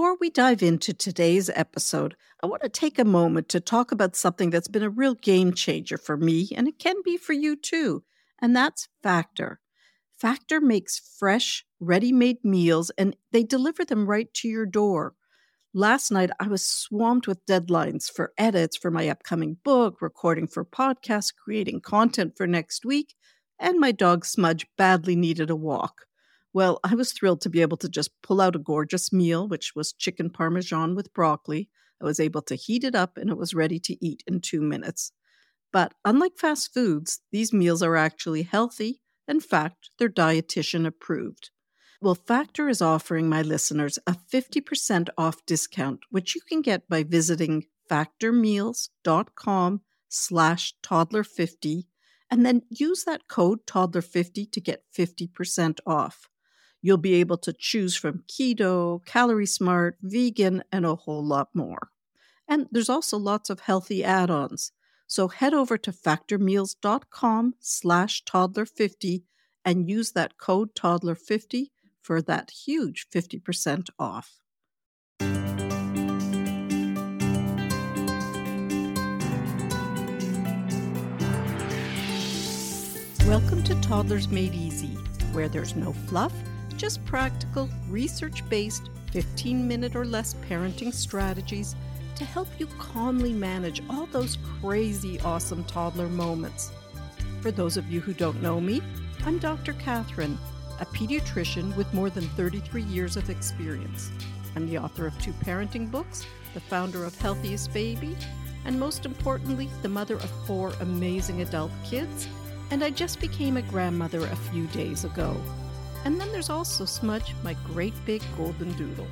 Before we dive into today's episode, I want to take a moment to talk about something that's been a real game changer for me, and it can be for you too, and that's Factor. Factor makes fresh, ready made meals and they deliver them right to your door. Last night, I was swamped with deadlines for edits for my upcoming book, recording for podcasts, creating content for next week, and my dog Smudge badly needed a walk. Well, I was thrilled to be able to just pull out a gorgeous meal, which was chicken parmesan with broccoli. I was able to heat it up and it was ready to eat in two minutes. But unlike fast foods, these meals are actually healthy. In fact, they're dietitian approved. Well, Factor is offering my listeners a 50% off discount, which you can get by visiting factormeals.com slash toddler50 and then use that code toddler50 to get 50% off. You'll be able to choose from keto, calorie smart, vegan, and a whole lot more. And there's also lots of healthy add-ons. So head over to factormeals.com slash toddler50 and use that code toddler50 for that huge 50% off. Welcome to Toddlers Made Easy, where there's no fluff just practical, research based, 15 minute or less parenting strategies to help you calmly manage all those crazy, awesome toddler moments. For those of you who don't know me, I'm Dr. Cathryn, a pediatrician with more than 33 years of experience. I'm the author of two parenting books, the founder of Healthiest Baby, and most importantly, the mother of four amazing adult kids. And I just became a grandmother a few days ago. And then there's also Smudge, my great big golden doodle.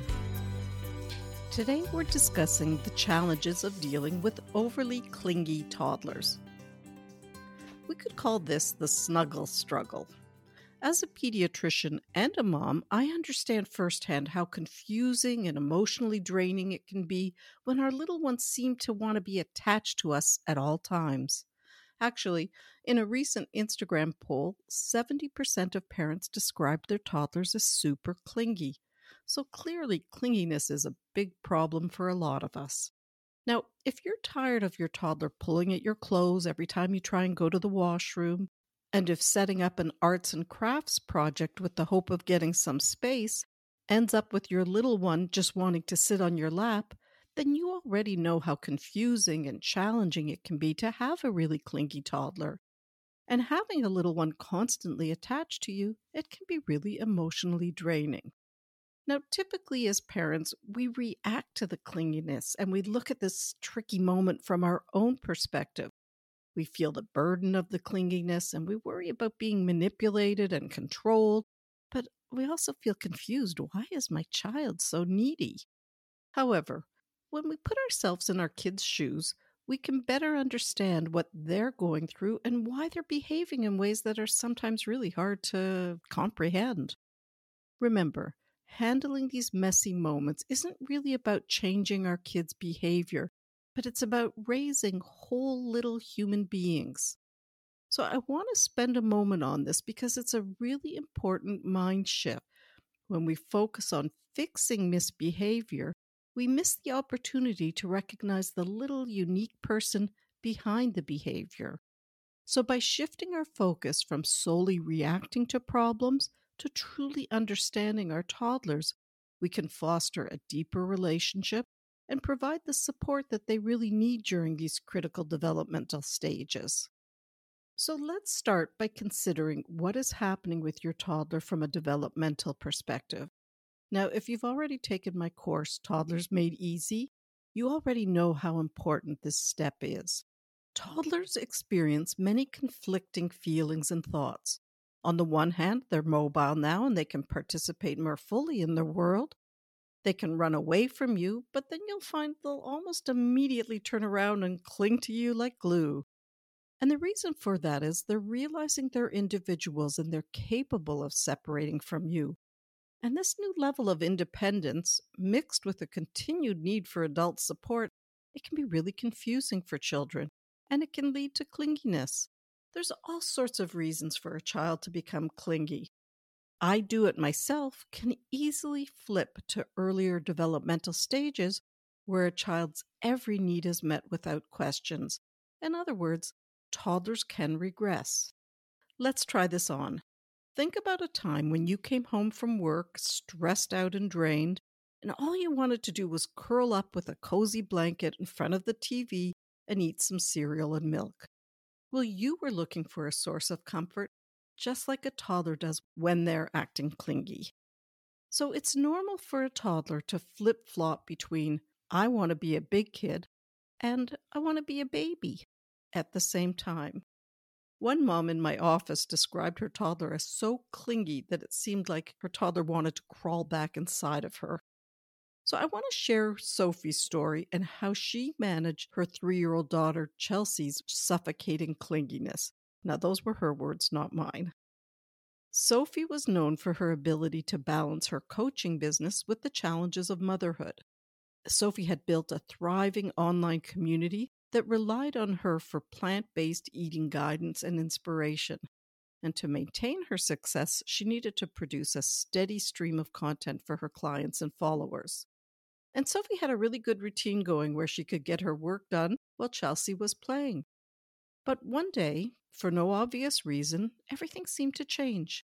Today we're discussing the challenges of dealing with overly clingy toddlers. We could call this the snuggle struggle. As a pediatrician and a mom, I understand firsthand how confusing and emotionally draining it can be when our little ones seem to want to be attached to us at all times. Actually, in a recent Instagram poll, 70% of parents described their toddlers as super clingy. So clearly, clinginess is a big problem for a lot of us. Now, if you're tired of your toddler pulling at your clothes every time you try and go to the washroom, and if setting up an arts and crafts project with the hope of getting some space ends up with your little one just wanting to sit on your lap, then you already know how confusing and challenging it can be to have a really clingy toddler. And having a little one constantly attached to you, it can be really emotionally draining. Now, typically as parents, we react to the clinginess and we look at this tricky moment from our own perspective. We feel the burden of the clinginess and we worry about being manipulated and controlled, but we also feel confused. Why is my child so needy? However, when we put ourselves in our kids' shoes, we can better understand what they're going through and why they're behaving in ways that are sometimes really hard to comprehend. Remember, handling these messy moments isn't really about changing our kids' behavior, but it's about raising whole little human beings. So I want to spend a moment on this because it's a really important mind shift. When we focus on fixing misbehavior, we miss the opportunity to recognize the little unique person behind the behavior. So, by shifting our focus from solely reacting to problems to truly understanding our toddlers, we can foster a deeper relationship and provide the support that they really need during these critical developmental stages. So let's start by considering what is happening with your toddler from a developmental perspective. Now, if you've already taken my course, Toddlers Made Easy, you already know how important this step is. Toddlers experience many conflicting feelings and thoughts. On the one hand, they're mobile now and they can participate more fully in their world. They can run away from you, but then you'll find they'll almost immediately turn around and cling to you like glue. And the reason for that is they're realizing they're individuals and they're capable of separating from you. And this new level of independence, mixed with a continued need for adult support, it can be really confusing for children and it can lead to clinginess. There's all sorts of reasons for a child to become clingy. I do it myself can easily flip to earlier developmental stages where a child's every need is met without questions. In other words, toddlers can regress. Let's try this on. Think about a time when you came home from work stressed out and drained, and all you wanted to do was curl up with a cozy blanket in front of the TV and eat some cereal and milk. Well, you were looking for a source of comfort, just like a toddler does when they're acting clingy. So it's normal for a toddler to flip flop between, I want to be a big kid and I want to be a baby at the same time. One mom in my office described her toddler as so clingy that it seemed like her toddler wanted to crawl back inside of her. So I want to share Sophie's story and how she managed her three year old daughter Chelsea's suffocating clinginess. Now, those were her words, not mine. Sophie was known for her ability to balance her coaching business with the challenges of motherhood. Sophie had built a thriving online community that relied on her for plant based eating guidance and inspiration. And to maintain her success, she needed to produce a steady stream of content for her clients and followers. And Sophie had a really good routine going where she could get her work done while Chelsea was playing. But one day, for no obvious reason, everything seemed to change.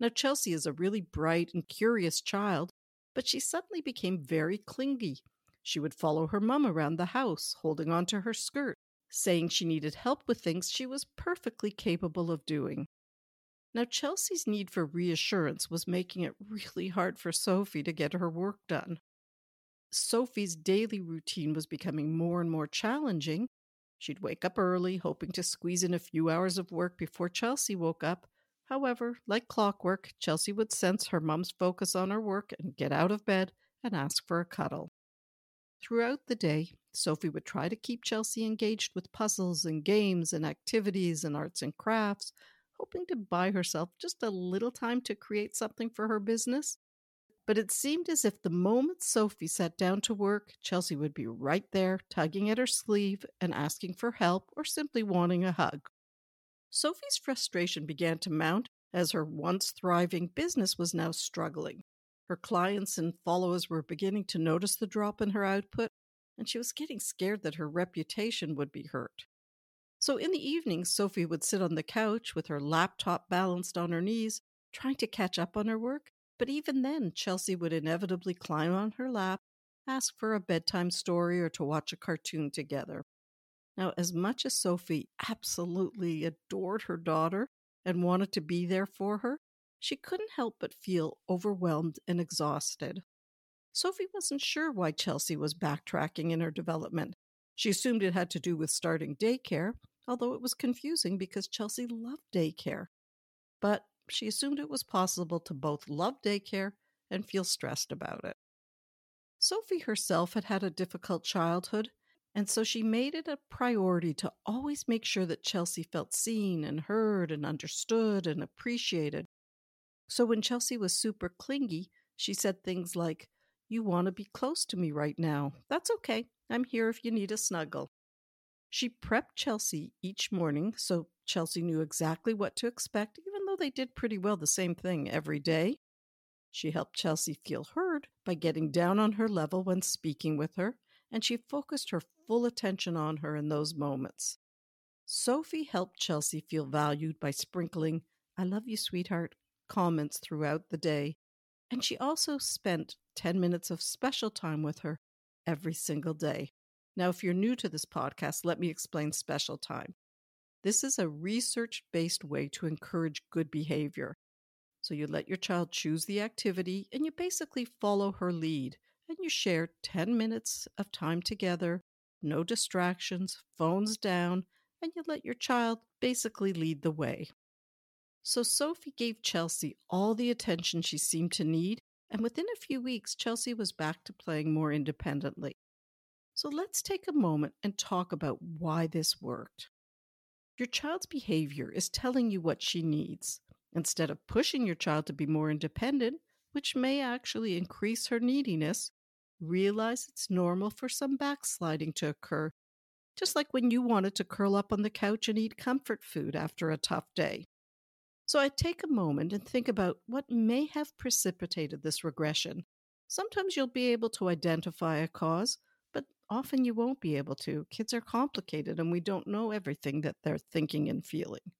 Now, Chelsea is a really bright and curious child, but she suddenly became very clingy she would follow her mum around the house, holding onto her skirt, saying she needed help with things she was perfectly capable of doing. Now, Chelsea's need for reassurance was making it really hard for Sophie to get her work done. Sophie's daily routine was becoming more and more challenging. She'd wake up early, hoping to squeeze in a few hours of work before Chelsea woke up. However, like clockwork, Chelsea would sense her mum's focus on her work and get out of bed and ask for a cuddle. Throughout the day, Sophie would try to keep Chelsea engaged with puzzles and games and activities and arts and crafts, hoping to buy herself just a little time to create something for her business. But it seemed as if the moment Sophie sat down to work, Chelsea would be right there, tugging at her sleeve and asking for help or simply wanting a hug. Sophie's frustration began to mount as her once thriving business was now struggling. Her clients and followers were beginning to notice the drop in her output, and she was getting scared that her reputation would be hurt. So in the evenings, Sophie would sit on the couch with her laptop balanced on her knees, trying to catch up on her work. But even then, Chelsea would inevitably climb on her lap, ask for a bedtime story or to watch a cartoon together. Now, as much as Sophie absolutely adored her daughter and wanted to be there for her, she couldn't help but feel overwhelmed and exhausted. Sophie wasn't sure why Chelsea was backtracking in her development. She assumed it had to do with starting daycare, although it was confusing because Chelsea loved daycare. But she assumed it was possible to both love daycare and feel stressed about it. Sophie herself had had a difficult childhood, and so she made it a priority to always make sure that Chelsea felt seen and heard and understood and appreciated so when Chelsea was super clingy, she said things like, You want to be close to me right now. That's okay. I'm here if you need a snuggle. She prepped Chelsea each morning so Chelsea knew exactly what to expect, even though they did pretty well the same thing every day. She helped Chelsea feel heard by getting down on her level when speaking with her, and she focused her full attention on her in those moments. Sophie helped Chelsea feel valued by sprinkling, I love you, sweetheart, comments throughout the day, and she also spent 10 minutes of special time with her every single day. Now, if you're new to this podcast, let me explain special time. This is a research based way to encourage good behavior. So you let your child choose the activity and you basically follow her lead and you share 10 minutes of time together, no distractions, phones down, and you let your child basically lead the way. So Sophie gave Chelsea all the attention she seemed to need, and within a few weeks, Chelsea was back to playing more independently. So let's take a moment and talk about why this worked. Your child's behavior is telling you what she needs. Instead of pushing your child to be more independent, which may actually increase her neediness, realize it's normal for some backsliding to occur, just like when you wanted to curl up on the couch and eat comfort food after a tough day. So I take a moment and think about what may have precipitated this regression. Sometimes you'll be able to identify a cause, but often you won't be able to. Kids are complicated and we don't know everything that they're thinking and feeling.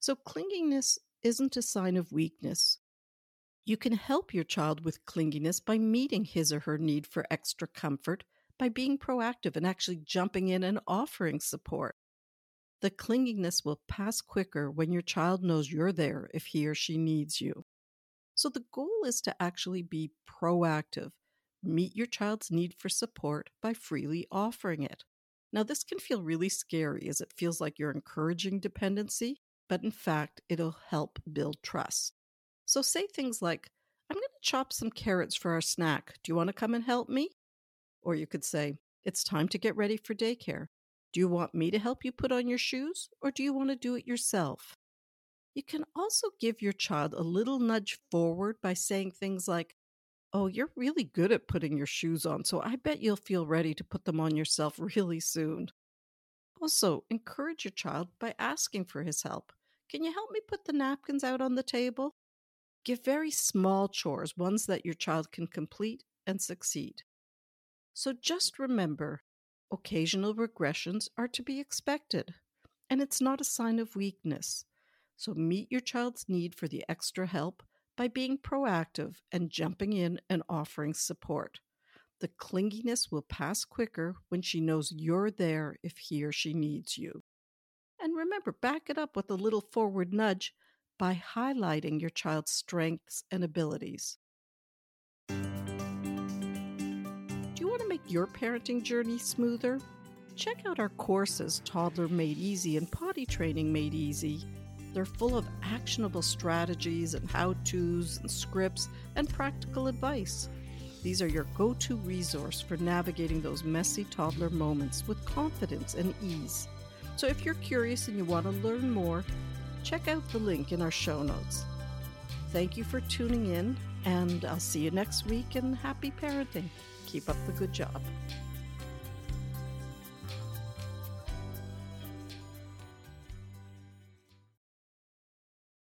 So, clinginess isn't a sign of weakness. You can help your child with clinginess by meeting his or her need for extra comfort by being proactive and actually jumping in and offering support. The clinginess will pass quicker when your child knows you're there if he or she needs you. So the goal is to actually be proactive. Meet your child's need for support by freely offering it. Now, this can feel really scary as it feels like you're encouraging dependency, but in fact, it'll help build trust. So say things like, I'm going to chop some carrots for our snack. Do you want to come and help me? Or you could say, It's time to get ready for daycare. Do you want me to help you put on your shoes, or do you want to do it yourself? You can also give your child a little nudge forward by saying things like, Oh, you're really good at putting your shoes on, so I bet you'll feel ready to put them on yourself really soon. Also, encourage your child by asking for his help. Can you help me put the napkins out on the table? Give very small chores, ones that your child can complete and succeed. So just remember Occasional regressions are to be expected, and it's not a sign of weakness. So meet your child's need for the extra help by being proactive and jumping in and offering support. The clinginess will pass quicker when she knows you're there if he or she needs you. And remember, back it up with a little forward nudge by highlighting your child's strengths and abilities. Make your parenting journey smoother? Check out our courses, Toddler Made Easy and Potty Training Made Easy. They're full of actionable strategies and how to's and scripts and practical advice. These are your go to resource for navigating those messy toddler moments with confidence and ease. So if you're curious and you want to learn more, check out the link in our show notes. Thank you for tuning in, and I'll see you next week and happy parenting. Keep up the good job.